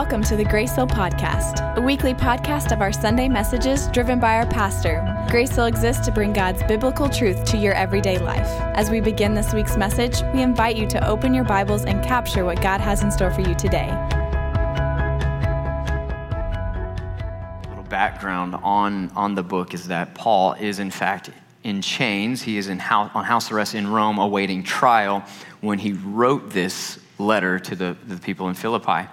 Welcome to the Grace Hill Podcast, a weekly podcast of our Sunday messages driven by our pastor. Grace Hill exists to bring God's biblical truth to your everyday life. As we begin this week's message, we invite you to open your Bibles and capture what God has in store for you today. A little background on, on the book is that Paul is, in fact, in chains. He is in house, on house arrest in Rome awaiting trial when he wrote this letter to the, the people in Philippi.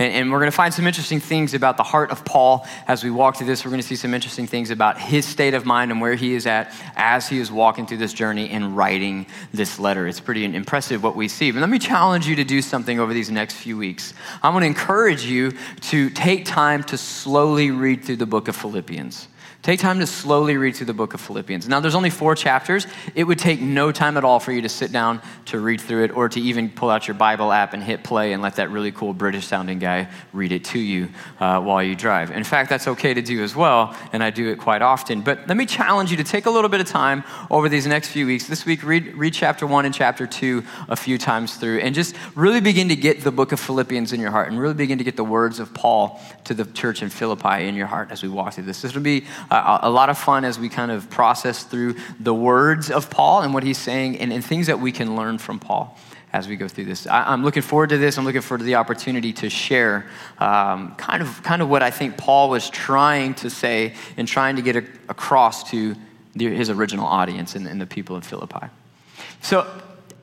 And, and we're going to find some interesting things about the heart of Paul as we walk through this. We're going to see some interesting things about his state of mind and where he is at as he is walking through this journey and writing this letter. It's pretty impressive what we see. But let me challenge you to do something over these next few weeks. I'm going to encourage you to take time to slowly read through the book of Philippians. Take time to slowly read through the book of Philippians. Now, there's only four chapters. It would take no time at all for you to sit down to read through it or to even pull out your Bible app and hit play and let that really cool British sounding guy read it to you uh, while you drive. In fact, that's okay to do as well, and I do it quite often. But let me challenge you to take a little bit of time over these next few weeks. This week, read, read chapter one and chapter two a few times through and just really begin to get the book of Philippians in your heart and really begin to get the words of Paul to the church in Philippi in your heart as we walk through this. This will be a lot of fun as we kind of process through the words of Paul and what he's saying and, and things that we can learn from Paul as we go through this. I, am looking forward to this. I'm looking forward to the opportunity to share um, kind, of, kind of what I think Paul was trying to say and trying to get a, across to the, his original audience and, and the people of Philippi. So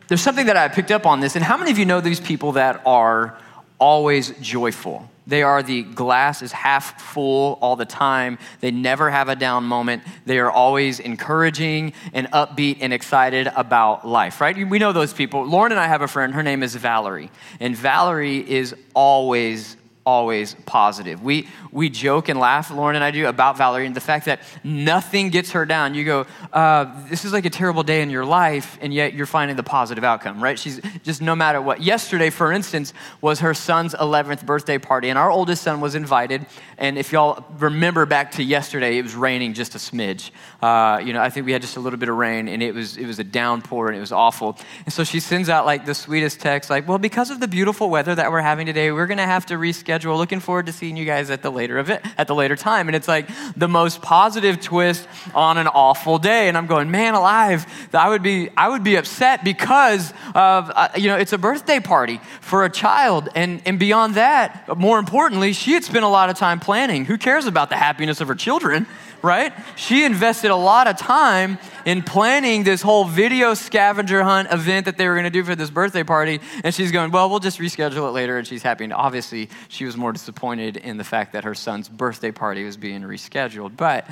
there's something that I picked up on this. And how many of you know these people that are always joyful? They are the glass is half full all the time. They never have a down moment. They are always encouraging and upbeat and excited about life, right? We know those people. Lauren and I have a friend. Her name is Valerie. And Valerie is always always positive. We, we joke and laugh, Lauren and I do, about Valerie and the fact that nothing gets her down. You go, uh, this is like a terrible day in your life, and yet you're finding the positive outcome, right? She's just no matter what. Yesterday, for instance, was her son's 11th birthday party, and our oldest son was invited. And if y'all remember back to yesterday, it was raining just a smidge. Uh, you know, I think we had just a little bit of rain, and it was, it was a downpour, and it was awful. And so she sends out like the sweetest text, like, well, because of the beautiful weather that we're having today, we're going to have to reschedule schedule. Looking forward to seeing you guys at the later event, at the later time. And it's like the most positive twist on an awful day. And I'm going, man, alive. I would be, I would be upset because of, uh, you know, it's a birthday party for a child. And, and beyond that, more importantly, she had spent a lot of time planning. Who cares about the happiness of her children? Right? She invested a lot of time in planning this whole video scavenger hunt event that they were going to do for this birthday party. And she's going, well, we'll just reschedule it later. And she's happy. And obviously, she was more disappointed in the fact that her son's birthday party was being rescheduled. But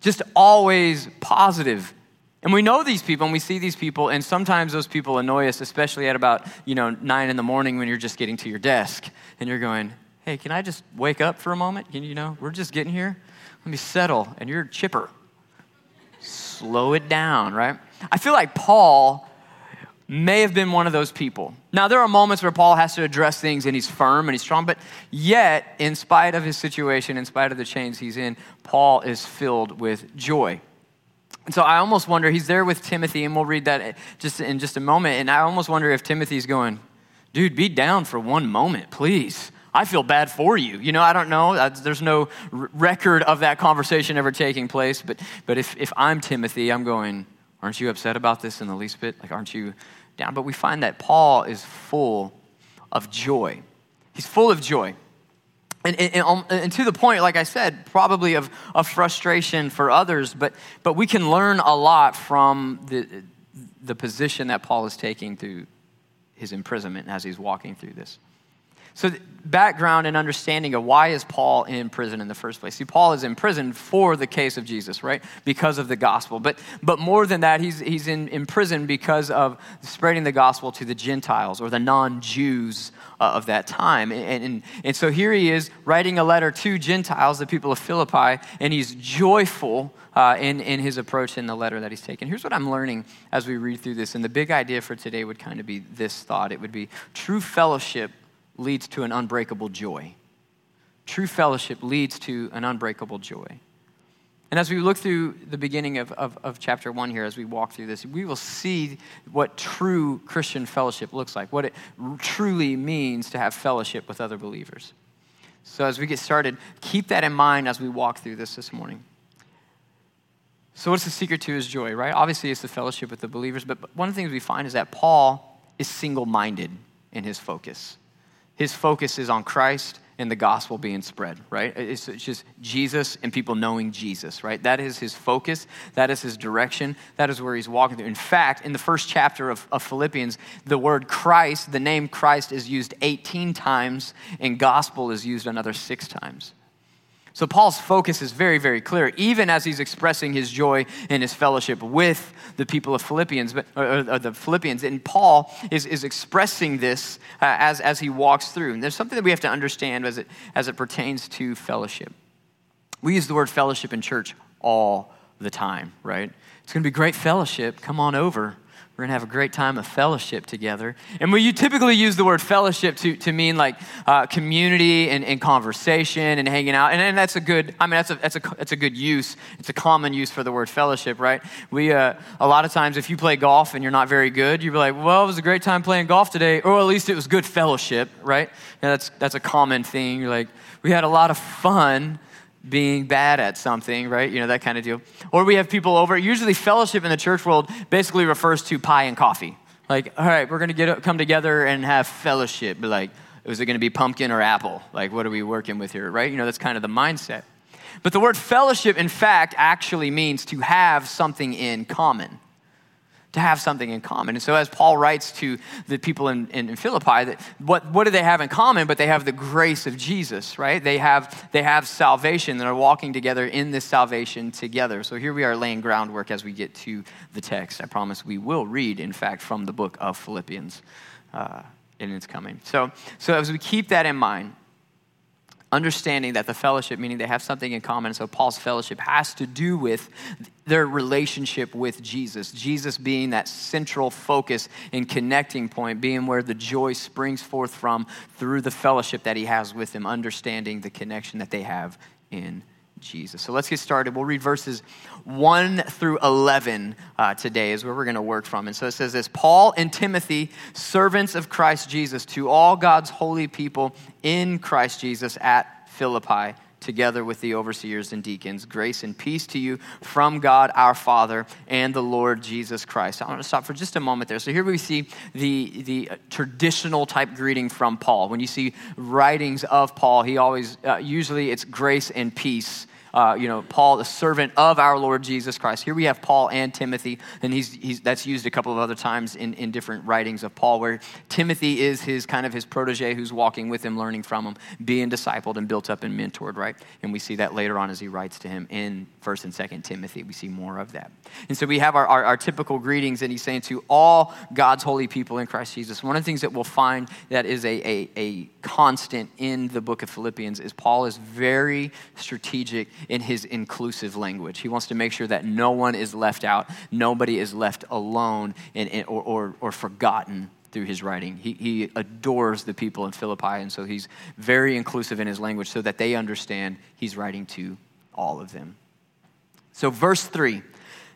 just always positive. And we know these people and we see these people, and sometimes those people annoy us, especially at about, you know, nine in the morning when you're just getting to your desk and you're going, hey, can I just wake up for a moment? Can you know, we're just getting here. Let me settle, and you're chipper. Slow it down, right? I feel like Paul may have been one of those people. Now, there are moments where Paul has to address things and he's firm and he's strong, but yet, in spite of his situation, in spite of the chains he's in, Paul is filled with joy. And so I almost wonder, he's there with Timothy, and we'll read that just in just a moment. And I almost wonder if Timothy's going, dude, be down for one moment, please. I feel bad for you. You know, I don't know. There's no record of that conversation ever taking place. But, but if, if I'm Timothy, I'm going, aren't you upset about this in the least bit? Like, aren't you down? But we find that Paul is full of joy. He's full of joy. And, and, and, um, to the point, like I said, probably of, of frustration for others, but, but we can learn a lot from the, the position that Paul is taking through his imprisonment as he's walking through this. So, background and understanding of why is Paul in prison in the first place? See, Paul is in prison for the case of Jesus, right? Because of the gospel. But, but more than that, he's, he's in, in prison because of spreading the gospel to the Gentiles or the non Jews uh, of that time. And, and, and so here he is writing a letter to Gentiles, the people of Philippi, and he's joyful uh, in, in his approach in the letter that he's taken. Here's what I'm learning as we read through this. And the big idea for today would kind of be this thought it would be true fellowship leads to an unbreakable joy. True fellowship leads to an unbreakable joy. And as we look through the beginning of, of, of, chapter one here, as we walk through this, we will see what true Christian fellowship looks like, what it truly means to have fellowship with other believers. So, as we get started, keep that in mind as we walk through this this morning. So, what's the secret to his joy, right? Obviously, it's the fellowship with the believers, but one of the things we find is that Paul is single minded in his focus. His focus is on Christ and the gospel being spread, right? It's, just Jesus and people knowing Jesus, right? That is his focus. That is his direction. That is where he's walking through. In fact, in the first chapter of, of Philippians, the word Christ, the name Christ, is used 18 times, and gospel is used another six times. So Paul's focus is very, very clear, even as he's expressing his joy in his fellowship with the people of Philippians, or, or, the Philippians. And Paul is, is expressing this uh, as, as he walks through. And there's something that we have to understand as it, as it pertains to fellowship. We use the word fellowship in church all the time, right? It's going to be great fellowship. Come on over. We're going to have a great time of fellowship together. And we you typically use the word fellowship to, to mean like uh, community and, and, conversation and hanging out. And, and, that's a good, I mean, that's a, that's, a, that's a good use. It's a common use for the word fellowship, right? We, uh, a lot of times, if you play golf and you're not very good, you'd be like, well, it was a great time playing golf today, or at least it was good fellowship, right? And that's, that's a common thing. You're like, we had a lot of fun being bad at something, right? You know, that kind of deal. Or we have people over. Usually, fellowship in the church world basically refers to pie and coffee. Like, all right, we're going to get come together and have fellowship. But like, is it going to be pumpkin or apple? Like, what are we working with here, right? You know, that's kind of the mindset. But the word fellowship, in fact, actually means to have something in common to have something in common. And so, as Paul writes to the people in, in, in, Philippi, that what, what do they have in common? But they have the grace of Jesus, right? They have, they have salvation and are walking together in this salvation together. So, here we are laying groundwork as we get to the text. I promise we will read, in fact, from the book of Philippians uh, in its coming. So, so, as we keep that in mind, understanding that the fellowship, meaning they have something in common. So Paul's fellowship has to do with their relationship with Jesus. Jesus being that central focus and connecting point, being where the joy springs forth from through the fellowship that he has with him, understanding the connection that they have in Jesus. So let's get started. We'll read verses 1 through 11 uh, today, is where we're going to work from. And so it says this Paul and Timothy, servants of Christ Jesus, to all God's holy people in Christ Jesus at Philippi, together with the overseers and deacons, grace and peace to you from God our Father and the Lord Jesus Christ. I want to stop for just a moment there. So here we see the, the traditional type greeting from Paul. When you see writings of Paul, he always, uh, usually it's grace and peace uh, you know, Paul, the servant of our Lord Jesus Christ. Here we have Paul and Timothy, and he's, he's, that's used a couple of other times in, in different writings of Paul, where Timothy is his kind of his protege who's walking with him, learning from him, being discipled and built up and mentored, right? And we see that later on as he writes to him in 1st and 2nd Timothy. We see more of that. And so we have our, our, our typical greetings, and he's saying to all God's holy people in Christ Jesus. One of the things that we'll find that is a, a, a constant in the book of Philippians is Paul is very strategic in his inclusive language. He wants to make sure that no one is left out, nobody is left alone or, or, or forgotten through his writing. He, he adores the people in Philippi, and so he's very inclusive in his language so that they understand he's writing to all of them. So, verse 3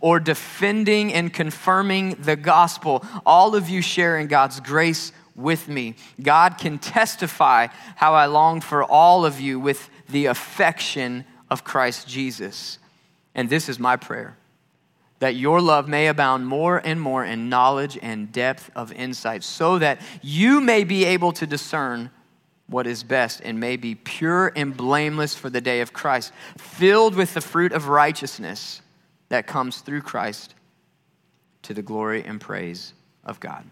or defending and confirming the gospel. All of you share in God's grace with me. God can testify how I long for all of you with the affection of Christ Jesus. And this is my prayer that your love may abound more and more in knowledge and depth of insight, so that you may be able to discern what is best and may be pure and blameless for the day of Christ, filled with the fruit of righteousness that comes through Christ to the glory and praise of God.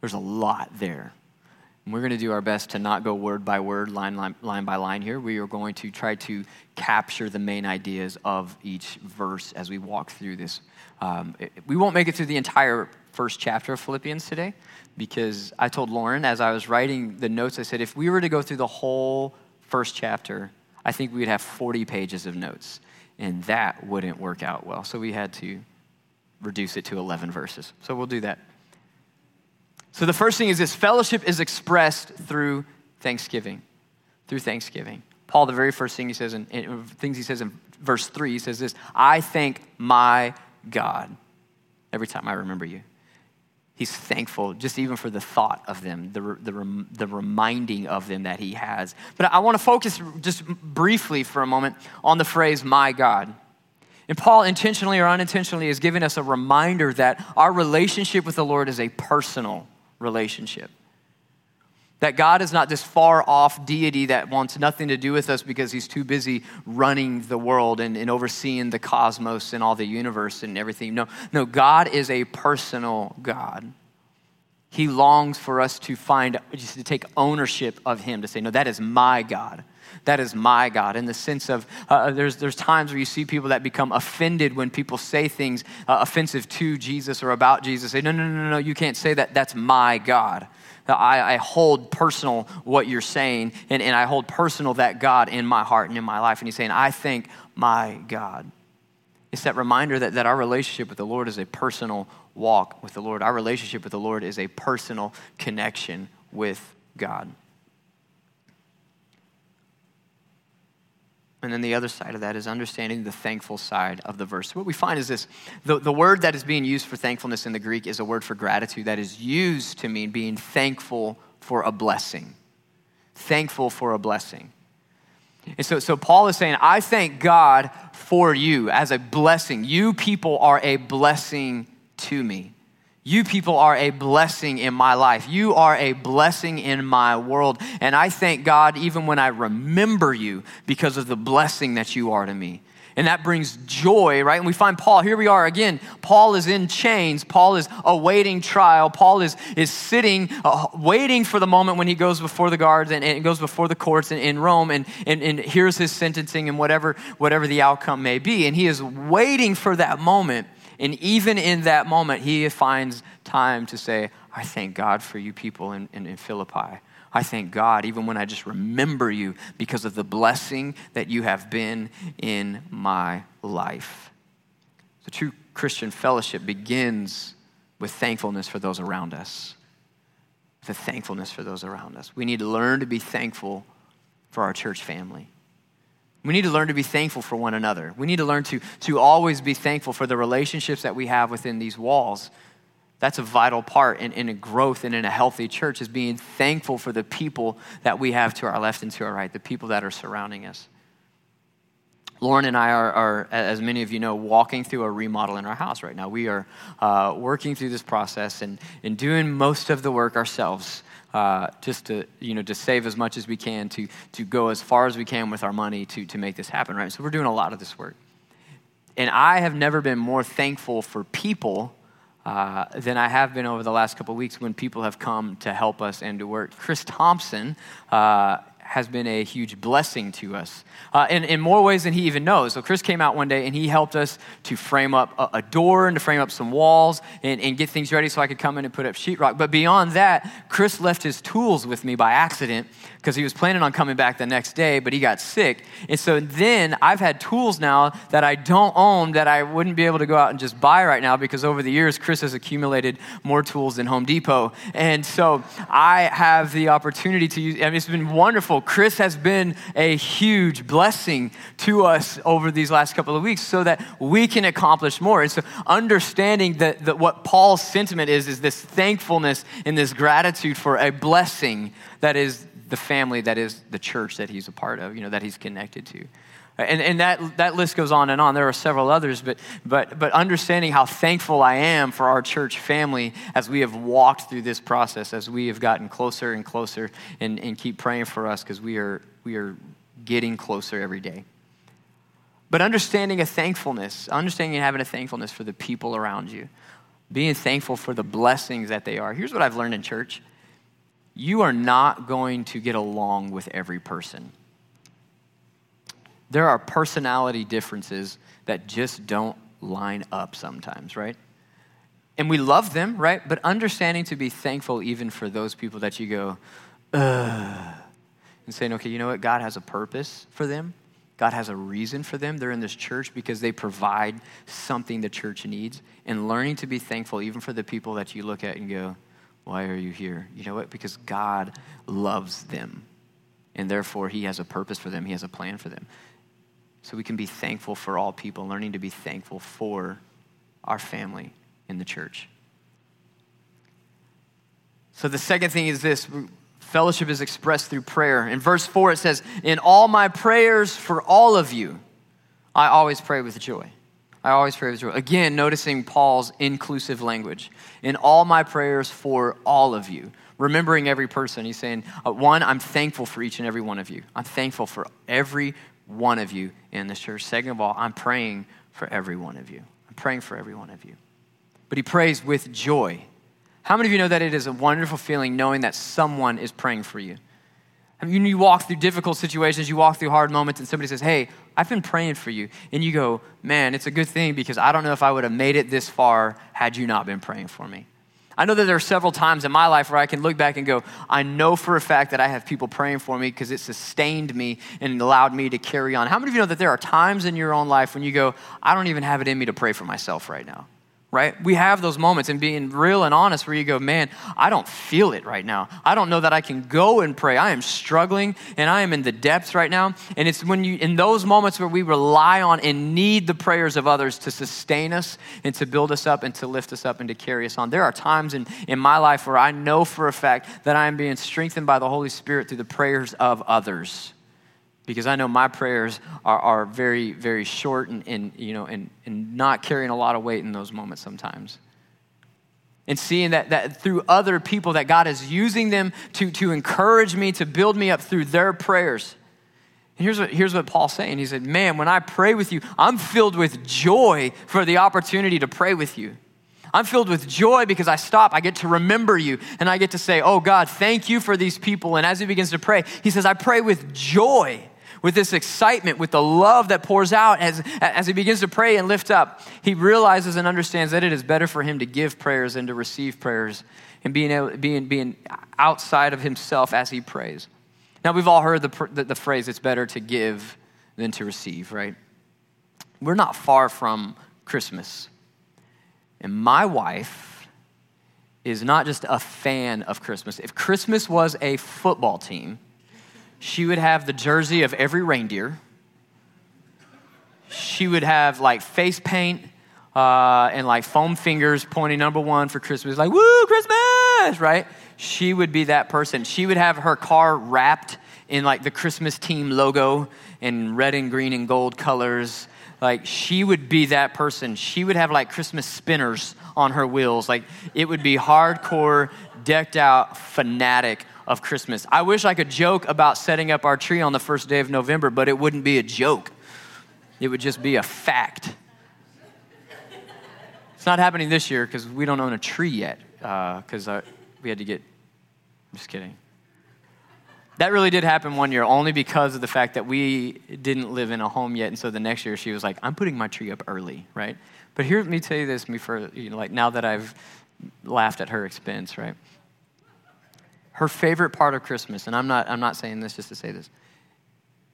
There's a lot there. And we're going to do our best to not go word by word, line, line, line by line here. We are going to try to capture the main ideas of each verse as we walk through this. Um, it, we won't make it through the entire first chapter of Philippians today because I told Lauren as I was writing the notes, I said, if we were to go through the whole first chapter, I think we'd have 40 pages of notes, and that wouldn't work out well. So we had to reduce it to 11 verses. So we'll do that. So the first thing is this fellowship is expressed through thanksgiving. Through thanksgiving. Paul, the very first thing he says in, in things he says in verse 3, he says this I thank my God every time I remember you. He's thankful just even for the thought of them, the, the, the reminding of them that he has. But I want to focus just briefly for a moment on the phrase, my God. And Paul, intentionally or unintentionally, is giving us a reminder that our relationship with the Lord is a personal relationship. That God is not this far off deity that wants nothing to do with us because he's too busy running the world and, and, overseeing the cosmos and all the universe and everything. No, no, God is a personal God. He longs for us to find, just to take ownership of him, to say, no, that is my God. That is my God. In the sense of, uh, uh there's, there's times where you see people that become offended when people say things uh, offensive to Jesus or about Jesus. Say, no, no, no, no, you can't say that. That's my God. I, I hold personal what you're saying, and, and I hold personal that God in my heart and in my life. And he's saying, I thank my God. It's that reminder that, that our relationship with the Lord is a personal walk with the Lord. Our relationship with the Lord is a personal connection with God. And then the other side of that is understanding the thankful side of the verse. What we find is this the, the word that is being used for thankfulness in the Greek is a word for gratitude that is used to mean being thankful for a blessing. Thankful for a blessing. And so, so Paul is saying, I thank God for you as a blessing. You people are a blessing to me. You people are a blessing in my life. You are a blessing in my world. And I thank God even when I remember you because of the blessing that you are to me. And that brings joy, right? And we find Paul, here we are again. Paul is in chains. Paul is awaiting trial. Paul is, is sitting, uh, waiting for the moment when he goes before the guards and, and goes before the courts in, in Rome and, and, and hears his sentencing and whatever, whatever the outcome may be. And he is waiting for that moment. And even in that moment, he finds time to say, I thank God for you people in, in, in, Philippi. I thank God even when I just remember you because of the blessing that you have been in my life. The true Christian fellowship begins with thankfulness for those around us. The thankfulness for those around us. We need to learn to be thankful for our church family. We need to learn to be thankful for one another. We need to learn to, to always be thankful for the relationships that we have within these walls. That's a vital part in, in a growth and in a healthy church is being thankful for the people that we have to our left and to our right, the people that are surrounding us. Lauren and I are, are, as many of you know, walking through a remodel in our house right now. We are uh, working through this process and, and doing most of the work ourselves uh, just to, you know, to save as much as we can, to, to go as far as we can with our money to, to make this happen, right? So we're doing a lot of this work. And I have never been more thankful for people uh, than I have been over the last couple of weeks when people have come to help us and to work. Chris Thompson uh, has been a huge blessing to us uh, in, in more ways than he even knows. So, Chris came out one day and he helped us to frame up a, a door and to frame up some walls and, and, get things ready so I could come in and put up sheetrock. But beyond that, Chris left his tools with me by accident because he was planning on coming back the next day, but he got sick. And so then I've had tools now that I don't own that I wouldn't be able to go out and just buy right now because over the years, Chris has accumulated more tools than Home Depot. And so I have the opportunity to use, I mean, it's been wonderful. Chris has been a huge blessing to us over these last couple of weeks so that we can accomplish more. And so understanding that, that what Paul's sentiment is, is this thankfulness and this gratitude for a blessing that is the family that is the church that he's a part of, you know, that he's connected to. And, and that, that list goes on and on. There are several others, but, but, but understanding how thankful I am for our church family as we have walked through this process, as we have gotten closer and closer, and, and keep praying for us because we are, we are getting closer every day. But understanding a thankfulness, understanding and having a thankfulness for the people around you, being thankful for the blessings that they are. Here's what I've learned in church you are not going to get along with every person. There are personality differences that just don't line up sometimes, right? And we love them, right? But understanding to be thankful even for those people that you go, ugh. and saying, okay, you know what? God has a purpose for them. God has a reason for them. They're in this church because they provide something the church needs. And learning to be thankful, even for the people that you look at and go, why are you here? You know what? Because God loves them. And therefore, He has a purpose for them, He has a plan for them. So we can be thankful for all people, learning to be thankful for our family in the church. So the second thing is this Fellowship is expressed through prayer. In verse 4, it says, In all my prayers for all of you, I always pray with joy. I always pray with joy. Again, noticing Paul's inclusive language. In all my prayers for all of you, remembering every person. He's saying, uh, one, I'm thankful for each and every one of you. I'm thankful for every one of you in this church. Second of all, I'm praying for every one of you. I'm praying for every one of you. But he prays with joy. How many of you know that it is a wonderful feeling knowing that someone is praying for you? Mean, you walk through difficult situations, you walk through hard moments, and somebody says, Hey, I've been praying for you. And you go, Man, it's a good thing because I don't know if I would have made it this far had you not been praying for me. I know that there are several times in my life where I can look back and go, I know for a fact that I have people praying for me because it sustained me and allowed me to carry on. How many of you know that there are times in your own life when you go, I don't even have it in me to pray for myself right now? Right? We have those moments and being real and honest where you go, man, I don't feel it right now. I don't know that I can go and pray. I am struggling and I am in the depths right now. And it's when you, in those moments where we rely on and need the prayers of others to sustain us and to build us up and to lift us up and to carry us on. There are times in, in my life where I know for a fact that I am being strengthened by the Holy Spirit through the prayers of others because I know my prayers are, are very, very short and, and, you know, and, and not carrying a lot of weight in those moments sometimes. And seeing that, that through other people, that God is using them to, to encourage me, to build me up through their prayers. And here's what, here's what Paul's saying. He said, Man, when I pray with you, I'm filled with joy for the opportunity to pray with you. I'm filled with joy because I stop. I get to remember you and I get to say, Oh God, thank you for these people. And as he begins to pray, he says, I pray with joy with this excitement, with the love that pours out as, as he begins to pray and lift up, he realizes and understands that it is better for him to give prayers than to receive prayers and being, able, being, being outside of himself as he prays. Now, we've all heard the, the, the phrase, it's better to give than to receive, right? We're not far from Christmas. And my wife is not just a fan of Christmas. If Christmas was a football team, she would have the jersey of every reindeer. She would have like face paint uh, and like foam fingers pointing number one for Christmas, like, woo, Christmas, right? She would be that person. She would have her car wrapped in like the Christmas team logo in red and green and gold colors. Like, she would be that person. She would have like Christmas spinners on her wheels. Like, it would be hardcore, decked out, fanatic of Christmas. I wish I could joke about setting up our tree on the first day of November, but it wouldn't be a joke. It would just be a fact. It's not happening this year because we don't own a tree yet, because uh, we had to get. I'm just kidding. That really did happen one year, only because of the fact that we didn't live in a home yet, and so the next year she was like, "I'm putting my tree up early, right?" But here, let me tell you this, me for you know, like now that I've laughed at her expense, right? Her favorite part of Christmas, and I'm not, I'm not saying this just to say this,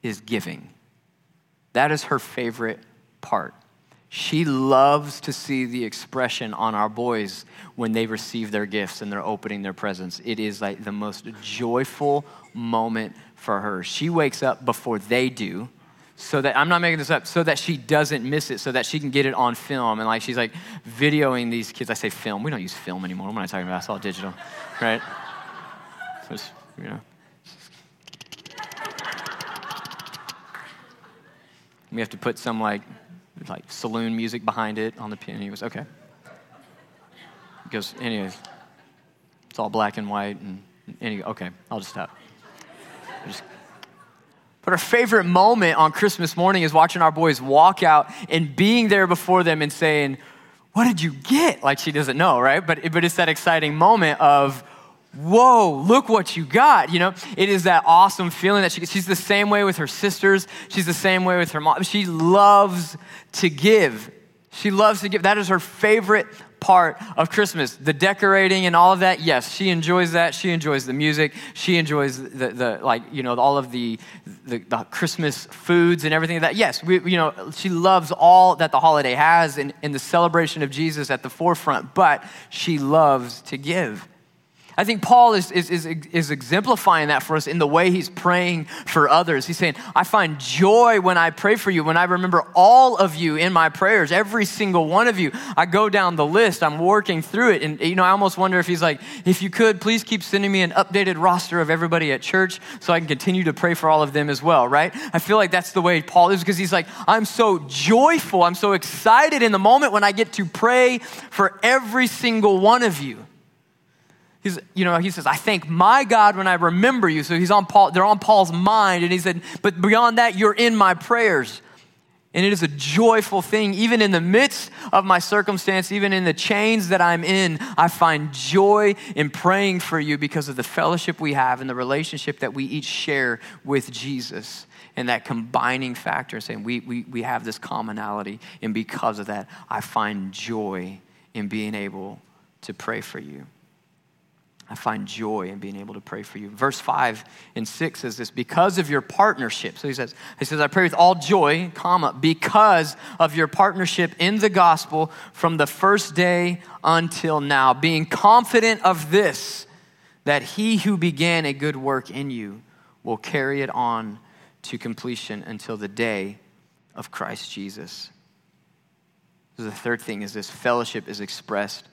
is giving. That is her favorite part. She loves to see the expression on our boys when they receive their gifts and they're opening their presents. It is like the most joyful moment for her. She wakes up before they do so that I'm not making this up, so that she doesn't miss it, so that she can get it on film. And like she's like videoing these kids. I say film, we don't use film anymore. What am I talking about? It's all digital, right? You know. We have to put some like like saloon music behind it on the piano. He goes, okay. Goes, anyways, it's all black and white, and, he, okay, I'll just stop. Just, but our favorite moment on Christmas morning is watching our boys walk out and being there before them and saying, What did you get? Like she doesn't know, right? But, but it's that exciting moment of, whoa, look what you got. You know, it is that awesome feeling that she, she's the same way with her sisters. She's the same way with her mom. She loves to give. She loves to give. That is her favorite part of Christmas. The decorating and all of that, yes, she enjoys that. She enjoys the music. She enjoys the, the like, you know, all of the, the, the Christmas foods and everything like that. Yes, we, you know, she loves all that the holiday has and, and the celebration of Jesus at the forefront, but she loves to give. I think Paul is, is, is, is, exemplifying that for us in the way he's praying for others. He's saying, I find joy when I pray for you, when I remember all of you in my prayers, every single one of you. I go down the list, I'm working through it. And, you know, I almost wonder if he's like, if you could, please keep sending me an updated roster of everybody at church so I can continue to pray for all of them as well, right? I feel like that's the way Paul is because he's like, I'm so joyful, I'm so excited in the moment when I get to pray for every single one of you. He's, you know, he says, I thank my God when I remember you. So he's on Paul, they're on Paul's mind. And he said, but beyond that, you're in my prayers. And it is a joyful thing. Even in the midst of my circumstance, even in the chains that I'm in, I find joy in praying for you because of the fellowship we have and the relationship that we each share with Jesus. And that combining factor, saying we, we, we have this commonality. And because of that, I find joy in being able to pray for you. I find joy in being able to pray for you. Verse 5 and 6 says this because of your partnership. So he says, he says, I pray with all joy, comma, because of your partnership in the gospel from the first day until now, being confident of this, that he who began a good work in you will carry it on to completion until the day of Christ Jesus. So the third thing is this fellowship is expressed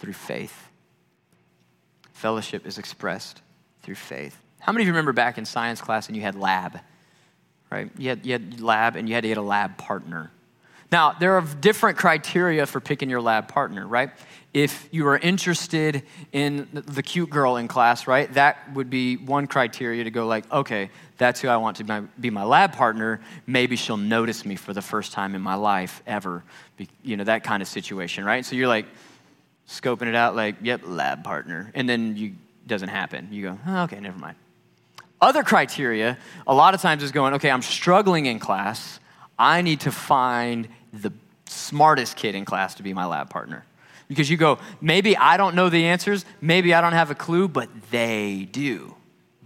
through faith. Fellowship is expressed through faith. How many of you remember back in science class and you had lab, right? You had, you had lab and you had to get a lab partner. Now, there are different criteria for picking your lab partner, right? If you are interested in the cute girl in class, right, that would be one criteria to go like, okay, that's who I want to be my lab partner. Maybe she'll notice me for the first time in my life ever. You know, that kind of situation, right? So you're like, scoping it out like, yep, lab partner. And then you doesn't happen. You go, oh, okay, never mind. Other criteria, a lot of times is going, okay, I'm struggling in class. I need to find the smartest kid in class to be my lab partner. Because you go, maybe I don't know the answers, maybe I don't have a clue, but they do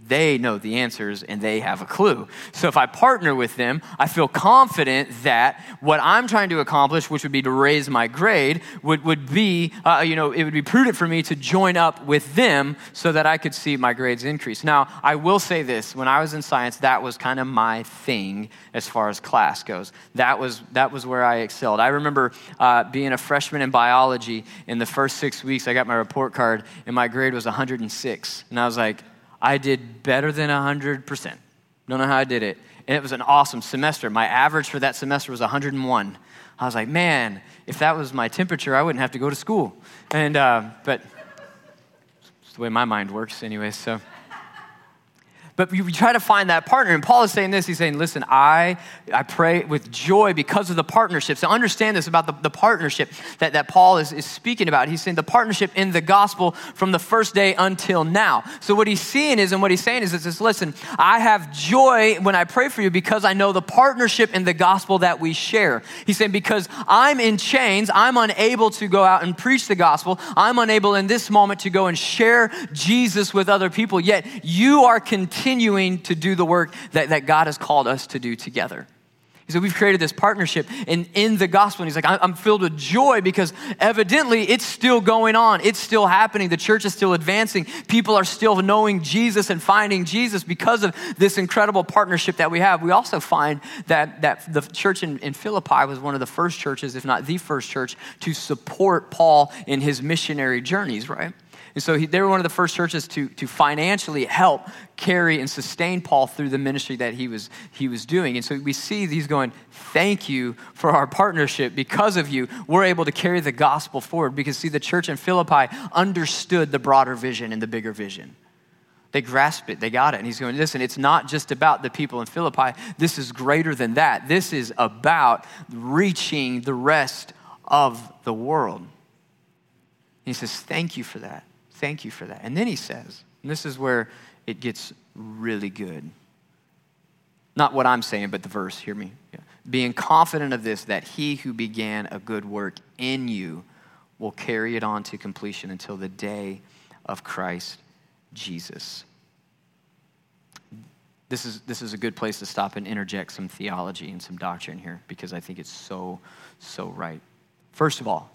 they know the answers and they have a clue. So if I partner with them, I feel confident that what I'm trying to accomplish, which would be to raise my grade, would, would be, uh, you know, it would be prudent for me to join up with them so that I could see my grades increase. Now, I will say this when I was in science, that was kind of my thing as far as class goes. That was, that was where I excelled. I remember uh, being a freshman in biology. In the first six weeks, I got my report card and my grade was 106. And I was like, I did better than 100%. Don't know how I did it. And it was an awesome semester. My average for that semester was 101. I was like, man, if that was my temperature, I wouldn't have to go to school. And, uh, but it's the way my mind works, anyway, so. But we try to find that partner. And Paul is saying this. He's saying, listen, I, I pray with joy because of the partnership. So understand this about the, the partnership that, that Paul is, is speaking about. He's saying the partnership in the gospel from the first day until now. So what he's seeing is, and what he's saying is, is this, listen, I have joy when I pray for you because I know the partnership in the gospel that we share. He's saying, because I'm in chains, I'm unable to go out and preach the gospel. I'm unable in this moment to go and share Jesus with other people. Yet you are continuing continuing to do the work that, that God has called us to do together. He said, We've created this partnership in, in the gospel. And he's like, I'm filled with joy because evidently it's still going on. It's still happening. The church is still advancing. People are still knowing Jesus and finding Jesus because of this incredible partnership that we have. We also find that, that the church in, in Philippi was one of the first churches, if not the first church, to support Paul in his missionary journeys, right? And so he, they were one of the first churches to, to financially help carry and sustain Paul through the ministry that he was, he was doing. And so we see these going, Thank you for our partnership. Because of you, we're able to carry the gospel forward. Because, see, the church in Philippi understood the broader vision and the bigger vision. They grasped it, they got it. And he's going, listen, it's not just about the people in Philippi. This is greater than that. This is about reaching the rest of the world. he says, thank you for that. Thank you for that. And then he says, and this is where it gets really good. Not what I'm saying, but the verse, hear me. Yeah. Being confident of this, that he who began a good work in you will carry it on to completion until the day of Christ Jesus. This is, this is a good place to stop and interject some theology and some doctrine here because I think it's so, so right. First of all,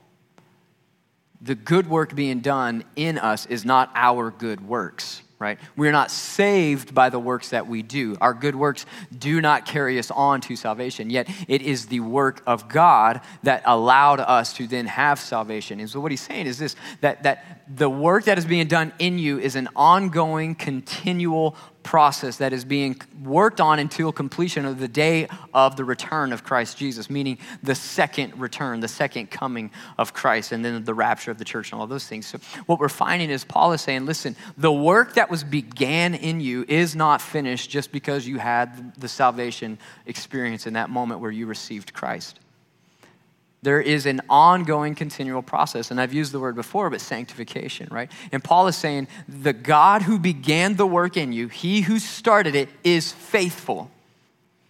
the good work being done in us is not our good works right? We're not saved by the works that we do. Our good works do not carry us on to salvation, yet it is the work of God that allowed us to then have salvation. And so what he's saying is this that, that the work that is being done in you is an ongoing, continual process that is being worked on until completion of the day of the return of Christ Jesus, meaning the second return, the second coming of Christ, and then the rapture of the church and all those things. So, what we're finding is Paul is saying, listen, the work that was began in you is not finished just because you had the salvation experience in that moment where you received Christ there is an ongoing continual process. And i've used the word before but sanctification right? And paul is saying the god who began the work in you he who started it is faithful.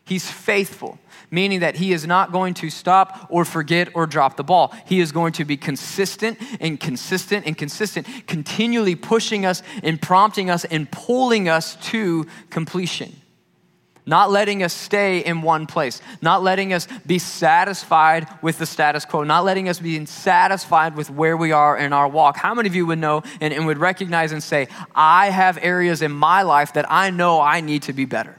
He's faithful meaning that he is not going to stop or forget or drop the ball. He is going to be consistent and consistent and consistent continually pushing us and prompting us and pulling us to completion not letting us stay in one place, not letting us be satisfied with the status quo, not letting us be satisfied with where we are in our walk. How many of you would know and, and would recognize and say, I have areas in my life that I know I need to be better?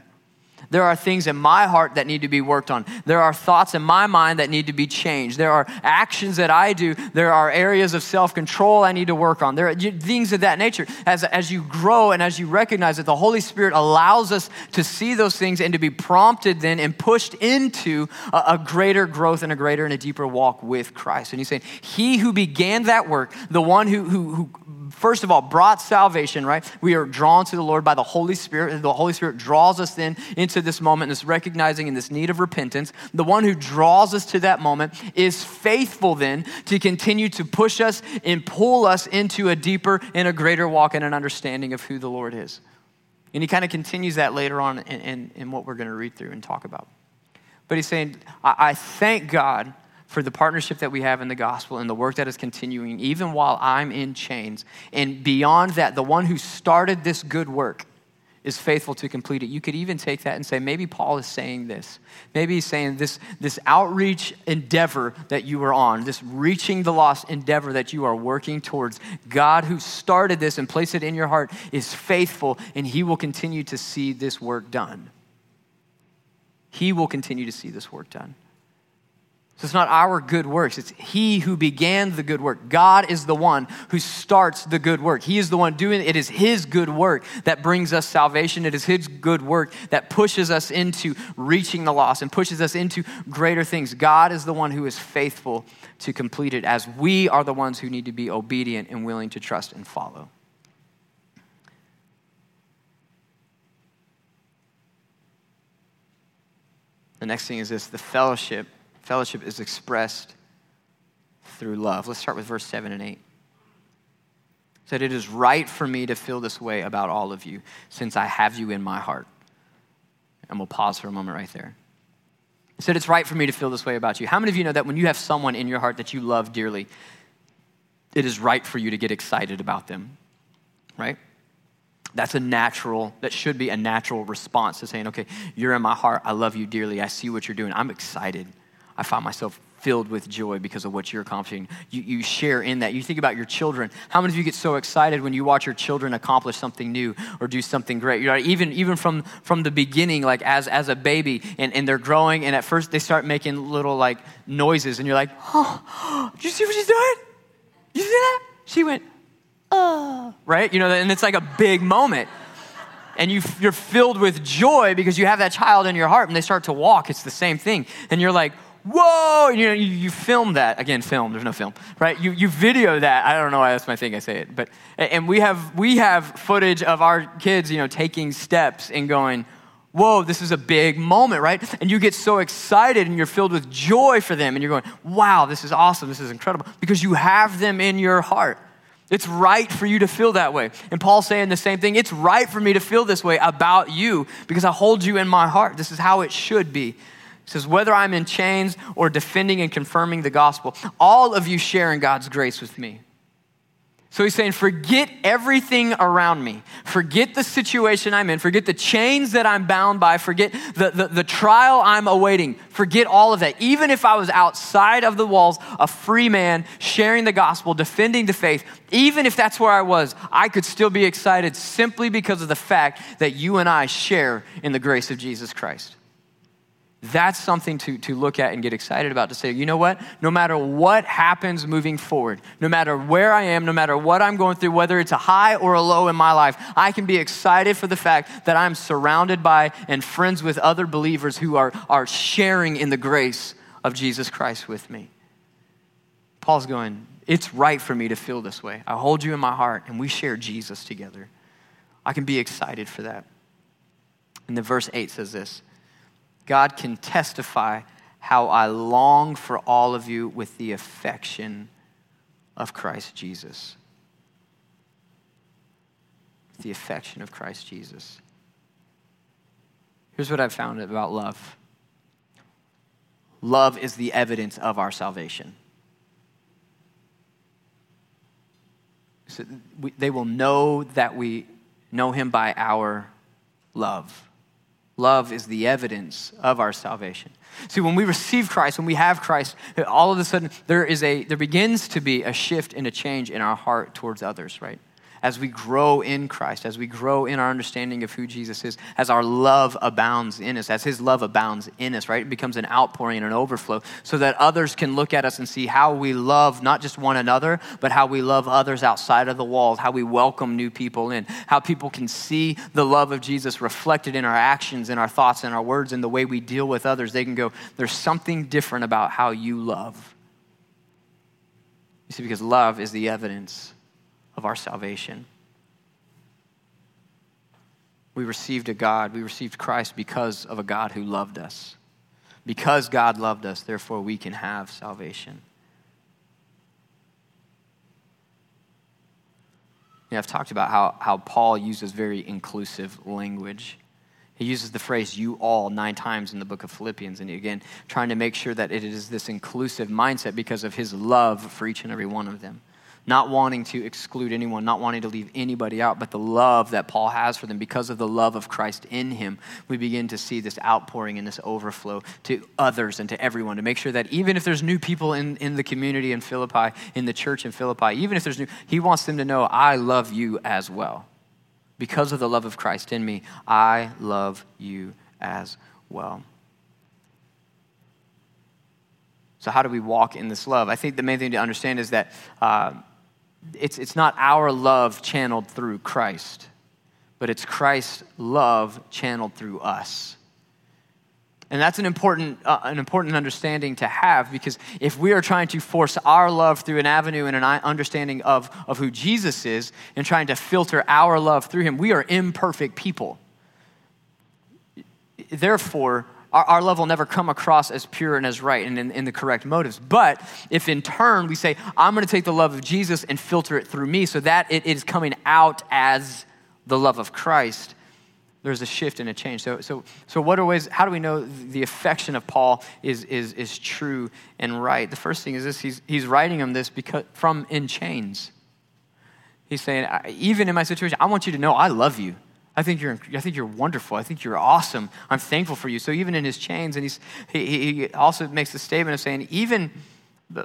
There are things in my heart that need to be worked on. There are thoughts in my mind that need to be changed. There are actions that I do. There are areas of self control I need to work on. There are things of that nature. As, as you grow and as you recognize that the Holy Spirit allows us to see those things and to be prompted then and pushed into a, a greater growth and a greater and a deeper walk with Christ. And he's saying, He who began that work, the one who, who, who first of all, brought salvation, right? We are drawn to the Lord by the Holy Spirit. The Holy Spirit draws us in into this moment, and this recognizing and this need of repentance. The one who draws us to that moment is faithful then to continue to push us and pull us into a deeper and a greater walk and an understanding of who the Lord is. And he kind of continues that later on in, in, in what we're going to read through and talk about. But he's saying, I, I thank God for the partnership that we have in the gospel and the work that is continuing, even while I'm in chains. And beyond that, the one who started this good work is faithful to complete it. You could even take that and say, maybe Paul is saying this. Maybe he's saying this, this outreach endeavor that you are on, this reaching the lost endeavor that you are working towards. God, who started this and placed it in your heart, is faithful, and he will continue to see this work done. He will continue to see this work done. So it's not our good works, it's He who began the good work. God is the one who starts the good work. He is the one doing it. It is His good work that brings us salvation. It is His good work that pushes us into reaching the lost and pushes us into greater things. God is the one who is faithful to complete it, as we are the ones who need to be obedient and willing to trust and follow. The next thing is this the fellowship Fellowship is expressed through love. Let's start with verse 7 and 8. It said, It is right for me to feel this way about all of you, since I have you in my heart. And we'll pause for a moment right there. Said, It's right for me to feel this way about you. How many of you know that when you have someone in your heart that you love dearly, it is right for you to get excited about them, right? That's a natural, that should be a natural response to saying, okay, you're in my heart. I love you dearly. I see what you're doing. I'm excited. I find myself filled with joy because of what you're accomplishing. You, you share in that. You think about your children. How many of you get so excited when you watch your children accomplish something new or do something great? You know, even, even from, from the beginning, like as, as a baby, and, and they're growing, and at first they start making little like noises, and you're like, oh, did you see what she's doing? You see that? She went, oh, right? You know, and it's like a big moment and you, you're filled with joy because you have that child in your heart and they start to walk. It's the same thing. And you're like, whoa, you know, you, you film that. Again, film, there's no film, right? You, you video that. I don't know why that's my thing, I say it. But, and we have, we have footage of our kids, you know, taking steps and going, whoa, this is a big moment, right? And you get so excited and you're filled with joy for them and you're going, wow, this is awesome, this is incredible, because you have them in your heart. It's right for you to feel that way. And Paul's saying the same thing. It's right for me to feel this way about you because I hold you in my heart. This is how it should be. He says, whether I'm in chains or defending and confirming the gospel, all of you share in God's grace with me. So he's saying, forget everything around me. Forget the situation I'm in. Forget the chains that I'm bound by. Forget the, the, the, trial I'm awaiting. Forget all of that. Even if I was outside of the walls, a free man, sharing the gospel, defending the faith, even if that's where I was, I could still be excited simply because of the fact that you and I share in the grace of Jesus Christ. That's something to, to look at and get excited about to say, you know what? No matter what happens moving forward, no matter where I am, no matter what I'm going through, whether it's a high or a low in my life, I can be excited for the fact that I'm surrounded by and friends with other believers who are, are sharing in the grace of Jesus Christ with me. Paul's going, it's right for me to feel this way. I hold you in my heart and we share Jesus together. I can be excited for that. And then verse 8 says this God can testify how I long for all of you with the affection of Christ Jesus. The affection of Christ Jesus. Here's what I've found about love love is the evidence of our salvation. So we, they will know that we know him by our love. Love is the evidence of our salvation. See, when we receive Christ, when we have Christ, all of a sudden there is a there begins to be a shift and a change in our heart towards others, right? As we grow in Christ, as we grow in our understanding of who Jesus is, as our love abounds in us, as His love abounds in us, right? It becomes an outpouring and an overflow so that others can look at us and see how we love not just one another, but how we love others outside of the walls, how we welcome new people in, how people can see the love of Jesus reflected in our actions, in our thoughts, in our words, in the way we deal with others. They can go, there's something different about how you love. You see, because love is the evidence of our salvation. We received a God, we received Christ because of a God who loved us. Because God loved us, therefore we can have salvation. Yeah, I've talked about how, how Paul uses very inclusive language. He uses the phrase you all nine times in the book of Philippians. And again, trying to make sure that it is this inclusive mindset because of his love for each and every one of them not wanting to exclude anyone, not wanting to leave anybody out, but the love that Paul has for them because of the love of Christ in him, we begin to see this outpouring and this overflow to others and to everyone to make sure that even if there's new people in, in the community in Philippi, in the church in Philippi, even if there's new, he wants them to know, I love you as well. Because of the love of Christ in me, I love you as well. So, how do we walk in this love? I think the main thing to understand is that uh, it's, it's not our love channeled through Christ, but it's Christ's love channeled through us. And that's an important, uh, an important understanding to have because if we are trying to force our love through an avenue and an understanding of, of who Jesus is and trying to filter our love through him, we are imperfect people. Therefore, our, our love will never come across as pure and as right and in, in the correct motives. But if in turn we say, I'm going to take the love of Jesus and filter it through me so that it is coming out as the love of Christ, there's a shift and a change. So, so, so what are ways, how do we know the affection of Paul is, is, is true and right? The first thing is this he's, he's writing him this because, from in chains. He's saying, even in my situation, I want you to know I love you. I think you're, I think you're wonderful. I think you're awesome. I'm thankful for you. So even in his chains, and he's, he, he also makes the statement of saying, even,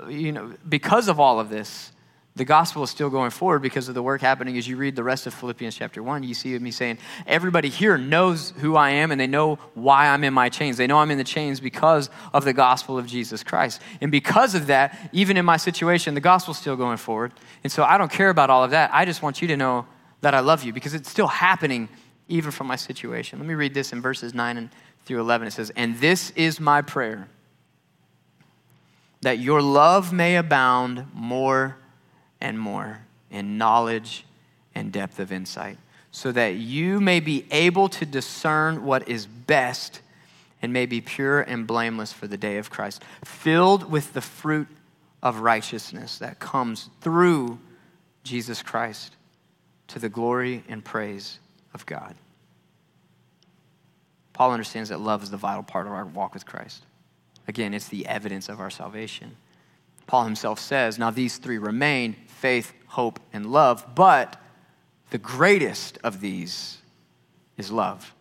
you know, because of all of this, the gospel is still going forward because of the work happening as you read the rest of Philippians chapter 1. You see me saying, everybody here knows who I am and they know why I'm in my chains. They know I'm in the chains because of the gospel of Jesus Christ. And because of that, even in my situation, the gospel's still going forward. And so I don't care about all of that. I just want you to know that I love you because it's still happening even from my situation. Let me read this in verses 9 and through 11. It says, And this is my prayer that your love may abound more and more in knowledge and depth of insight, so that you may be able to discern what is best and may be pure and blameless for the day of Christ, filled with the fruit of righteousness that comes through Jesus Christ to the glory and praise of God. Paul understands that love is the vital part of our walk with Christ. Again, it's the evidence of our salvation. Paul himself says, Now these three remain faith, hope, and love, but the greatest of these is love.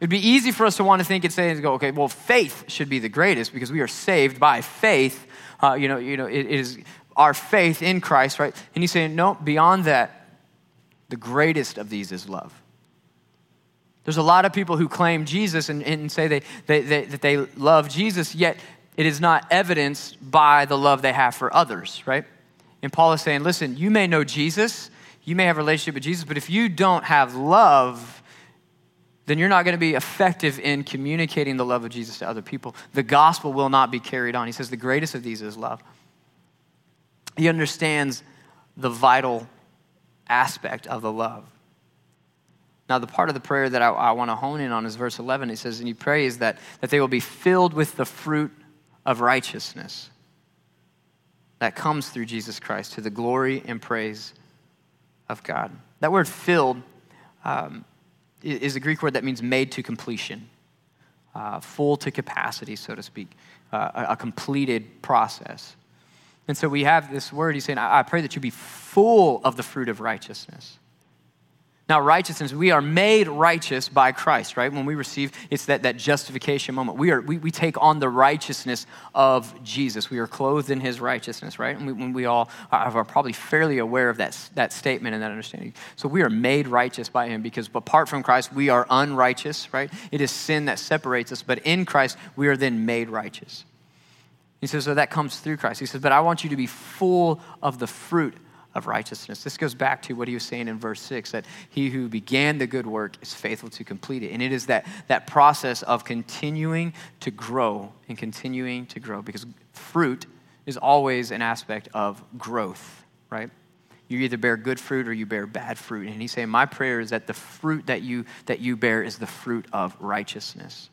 It'd be easy for us to want to think and say and go, okay, well, faith should be the greatest because we are saved by faith. Uh, you know, you know, it, it is our faith in Christ, right? And he's saying, no, beyond that, the greatest of these is love. There's a lot of people who claim Jesus and, and say they, they, they, that they love Jesus, yet it is not evidenced by the love they have for others, right? And Paul is saying, listen, you may know Jesus, you may have a relationship with Jesus, but if you don't have love, then you're not going to be effective in communicating the love of Jesus to other people. The gospel will not be carried on. He says the greatest of these is love. He understands the vital aspect of the love. Now, the part of the prayer that I, I want to hone in on is verse 11. He says, And he prays that, that they will be filled with the fruit of righteousness that comes through Jesus Christ to the glory and praise of God. That word filled um, is a Greek word that means made to completion, uh, full to capacity, so to speak, uh, a, a, completed process. And so we have this word, he's saying, I, pray that you be full of the fruit of righteousness. Now, righteousness, we are made righteous by Christ, right? When we receive, it's that, that justification moment. We, are, we, we take on the righteousness of Jesus. We are clothed in his righteousness, right? And we, when we all are, are probably fairly aware of that, that statement and that understanding. So we are made righteous by him because apart from Christ, we are unrighteous, right? It is sin that separates us, but in Christ, we are then made righteous. He says, so that comes through Christ. He says, but I want you to be full of the fruit of righteousness. This goes back to what he was saying in verse 6 that he who began the good work is faithful to complete it. And it is that, that process of continuing to grow and continuing to grow because fruit is always an aspect of growth, right? You either bear good fruit or you bear bad fruit. And he's saying, My prayer is that the fruit that you, that you bear is the fruit of righteousness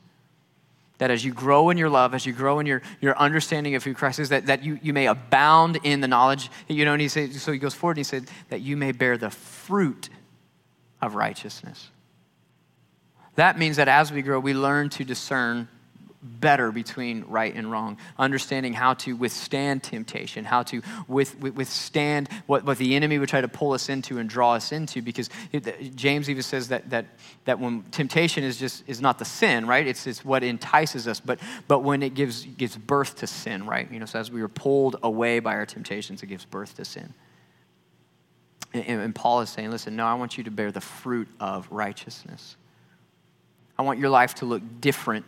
that as you grow in your love, as you grow in your, your understanding of who Christ is, that, that you, you may abound in the knowledge. You know, and he said, so he goes forward and he said, that you may bear the fruit of righteousness. That means that as we grow, we learn to discern better between right and wrong, understanding how to withstand temptation, how to with, withstand what, what the enemy would try to pull us into and draw us into. Because it, James even says that, that, that when temptation is just is not the sin, right? It's, it's what entices us, but, but when it gives, gives birth to sin, right? You know, so as we are pulled away by our temptations, it gives birth to sin. And, and Paul is saying, listen, no, I want you to bear the fruit of righteousness. I want your life to look different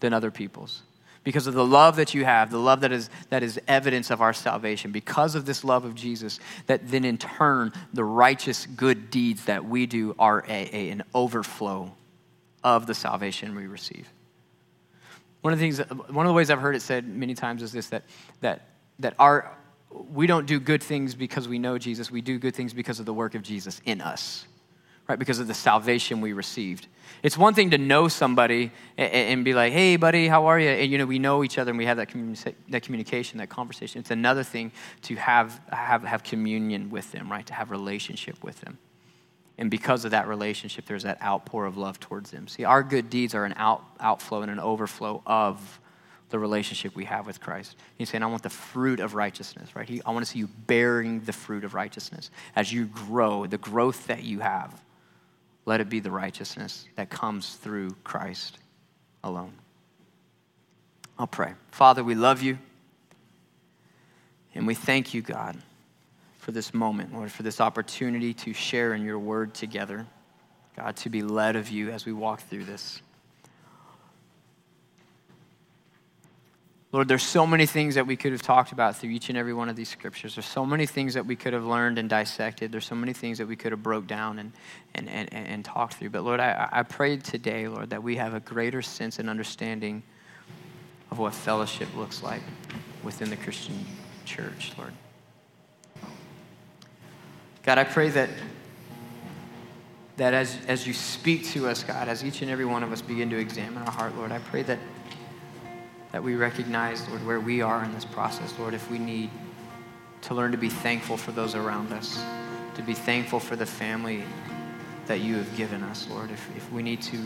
than other people's. Because of the love that you have, the love that is, that is evidence of our salvation, because of this love of Jesus, that then in turn, the righteous good deeds that we do are a, a, an overflow of the salvation we receive. One of the things, one of the ways I've heard it said many times is this that, that, that our, we don't do good things because we know Jesus, we do good things because of the work of Jesus in us right? Because of the salvation we received. It's one thing to know somebody and, be like, hey, buddy, how are you? And, you know, we know each other and we have that, communi- that communication, that conversation. It's another thing to have, have, have communion with them, right? To have relationship with them. And because of that relationship, there's that outpour of love towards them. See, our good deeds are an out, outflow and an overflow of the relationship we have with Christ. He's saying, I want the fruit of righteousness, right? He, I want to see you bearing the fruit of righteousness as you grow, the growth that you have let it be the righteousness that comes through Christ alone. I'll pray. Father, we love you. And we thank you, God, for this moment, Lord, for this opportunity to share in your word together. God, to be led of you as we walk through this. Lord, there's so many things that we could have talked about through each and every one of these scriptures. There's so many things that we could have learned and dissected. There's so many things that we could have broke down and, and, and, and talked through. But Lord, I, I pray today, Lord, that we have a greater sense and understanding of what fellowship looks like within the Christian church, Lord. God, I pray that, that as, as you speak to us, God, as each and every one of us begin to examine our heart, Lord, I pray that that we recognize, Lord, where we are in this process, Lord, if we need to learn to be thankful for those around us, to be thankful for the family that you have given us, Lord. If, if we need to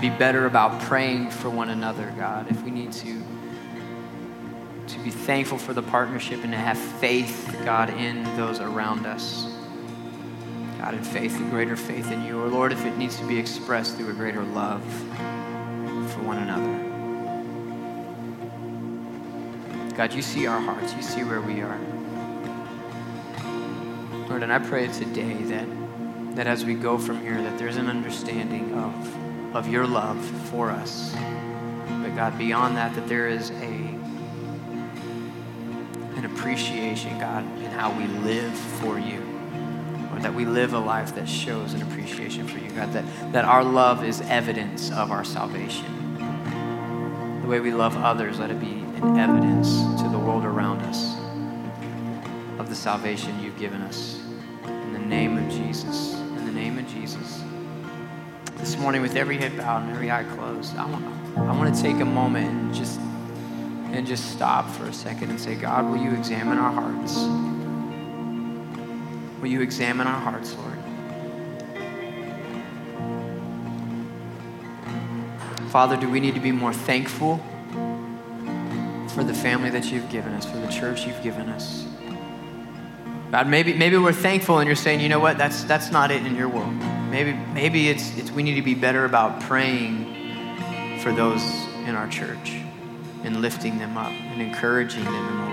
be better about praying for one another, God, if we need to to be thankful for the partnership and to have faith, God, in those around us. God, in faith, a greater faith in you. Or Lord, if it needs to be expressed through a greater love for one another. God, you see our hearts. You see where we are. Lord, and I pray today that, that as we go from here, that there's an understanding of, of your love for us. But God, beyond that, that there is a an appreciation, God, in how we live for you. Or that we live a life that shows an appreciation for you, God, that, that our love is evidence of our salvation. The way we love others, let it be an evidence to the world around us of the salvation you've given us. In the name of Jesus. In the name of Jesus. This morning, with every head bowed and every eye closed, I want, I want to take a moment and just and just stop for a second and say, God, will you examine our hearts? Will you examine our hearts, Lord? Father, do we need to be more thankful for the family that you've given us, for the church you've given us? God, maybe, maybe we're thankful and you're saying, you know what, that's, that's not it in your world. Maybe, maybe it's, it's we need to be better about praying for those in our church and lifting them up and encouraging them in the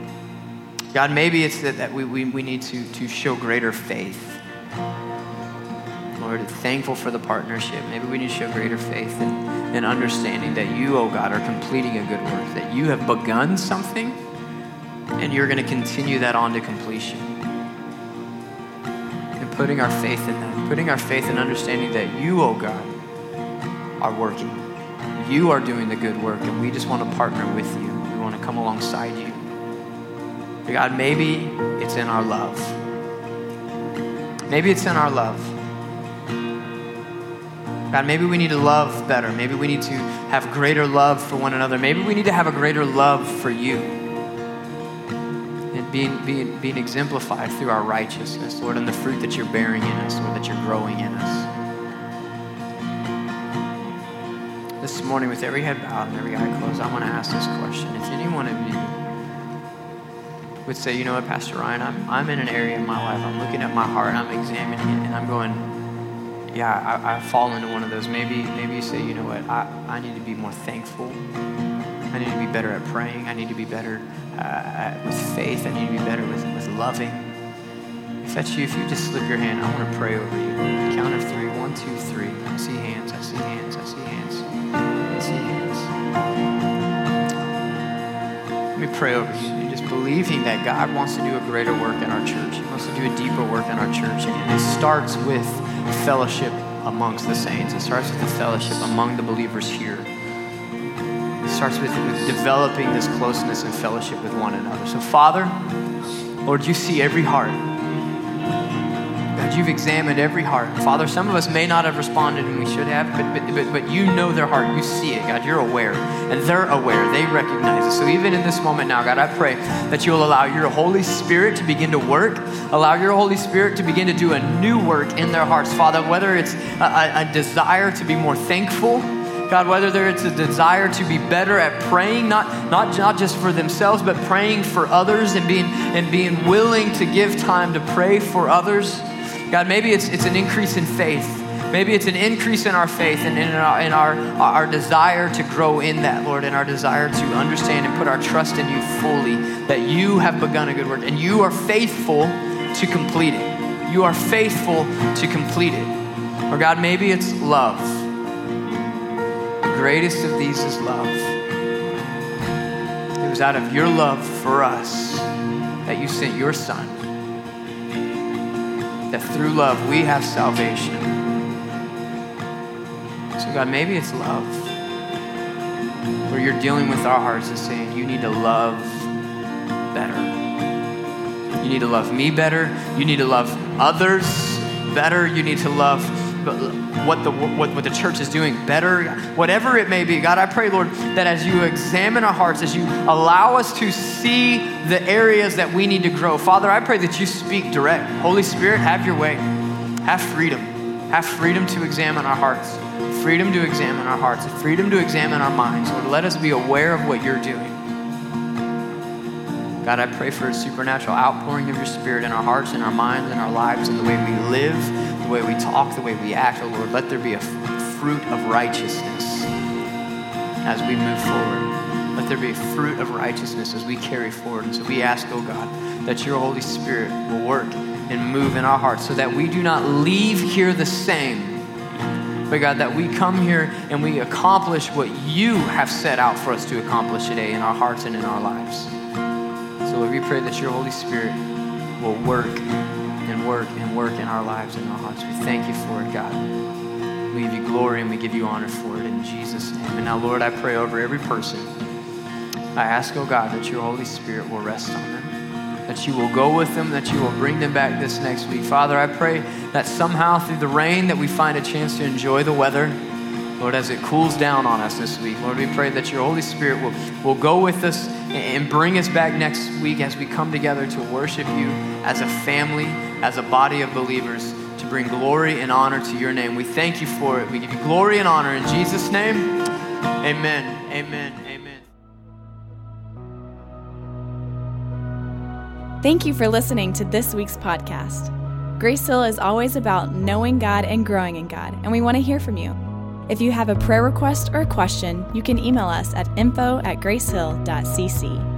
Lord. God, maybe it's that, that we, we, we need to, to show greater faith. Lord, thankful for the partnership. Maybe we need to show greater faith and, and understanding that you, oh God, are completing a good work, that you have begun something and you're going to continue that on to completion. And putting our faith in that, putting our faith in understanding that you, oh God, are working. You are doing the good work, and we just want to partner with you. We want to come alongside you. God, maybe it's in our love. Maybe it's in our love. God, maybe we need to love better. Maybe we need to have greater love for one another. Maybe we need to have a greater love for you. And being, being, being exemplified through our righteousness, Lord, and the fruit that you're bearing in us, Lord, that you're growing in us. This morning, with every head bowed and every eye closed, I want to ask this question. If any one of you would say, you know what, Pastor Ryan, I'm, I'm in an area of my life, I'm looking at my heart, I'm examining it, and I'm going, yeah, I, I fall into one of those. Maybe, maybe you say, you know what, I, I need to be more thankful. I need to be better at praying. I need to be better uh, with faith. I need to be better with, with loving. If that's you, if you just slip your hand, I want to pray over you. Count of three. One, two, three. I see hands. I see hands. I see hands. I see hands. Let me pray over you. Just believing that God wants to do a greater work in our church. He wants to do a deeper work in our church. And it starts with fellowship amongst the saints. It starts with the fellowship among the believers here. It starts with, with developing this closeness and fellowship with one another. So, Father, Lord, you see every heart. You've examined every heart. Father, some of us may not have responded and we should have, but, but, but, but you know their heart. You see it, God. You're aware. And they're aware. They recognize it. So even in this moment now, God, I pray that you'll allow your Holy Spirit to begin to work. Allow your Holy Spirit to begin to do a new work in their hearts. Father, whether it's a, a, a desire to be more thankful, God, whether it's a desire to be better at praying, not, not, not just for themselves, but praying for others and being, and being willing to give time to pray for others. God, maybe it's, it's an increase in faith. Maybe it's an increase in our faith and in, our, in our, our desire to grow in that, Lord, and our desire to understand and put our trust in you fully, that you have begun a good work and you are faithful to complete it. You are faithful to complete it. Or God, maybe it's love. The greatest of these is love. It was out of your love for us that you sent your Son that through love we have salvation. So, God, maybe it's love where you're dealing with our hearts and saying, You need to love better. You need to love me better. You need to love others better. You need to love what the, what, what the church is doing better, whatever it may be. God, I pray, Lord, that as you examine our hearts, as you allow us to see the areas that we need to grow, Father, I pray that you speak direct. Holy Spirit, have your way. Have freedom. Have freedom to examine our hearts, freedom to examine our hearts, freedom to examine our minds. Lord, let us be aware of what you're doing. God, I pray for a supernatural outpouring of your spirit in our hearts, in our minds, in our lives, in the way we live, the way we talk, the way we act. Oh Lord, let there be a fruit of righteousness as we move forward. Let there be a fruit of righteousness as we carry forward. And so we ask, oh God, that your Holy Spirit will work and move in our hearts so that we do not leave here the same. But God, that we come here and we accomplish what you have set out for us to accomplish today in our hearts and in our lives. So Lord, we pray that your Holy Spirit will work work and work in our lives and our hearts. We thank you for it, God. We give you glory and we give you honor for it in Jesus' name. And now, Lord, I pray over every person. I ask, oh God, that your Holy Spirit will rest on them that you will go with them, that you will bring them back this next week. Father, I pray that somehow through the rain that we find a chance to enjoy the weather. Lord, as it cools down on us this week, Lord, we pray that your Holy Spirit will, will go with us and bring us back next week as we come together to worship you as a family, as a body of believers, to bring glory and honor to your name. We thank you for it. We give you glory and honor in Jesus' name. Amen. Amen. Amen. Thank you for listening to this week's podcast. Grace Hill is always about knowing God and growing in God, and we want to hear from you. If you have a prayer request or a question, you can email us at info at gracehill.cc.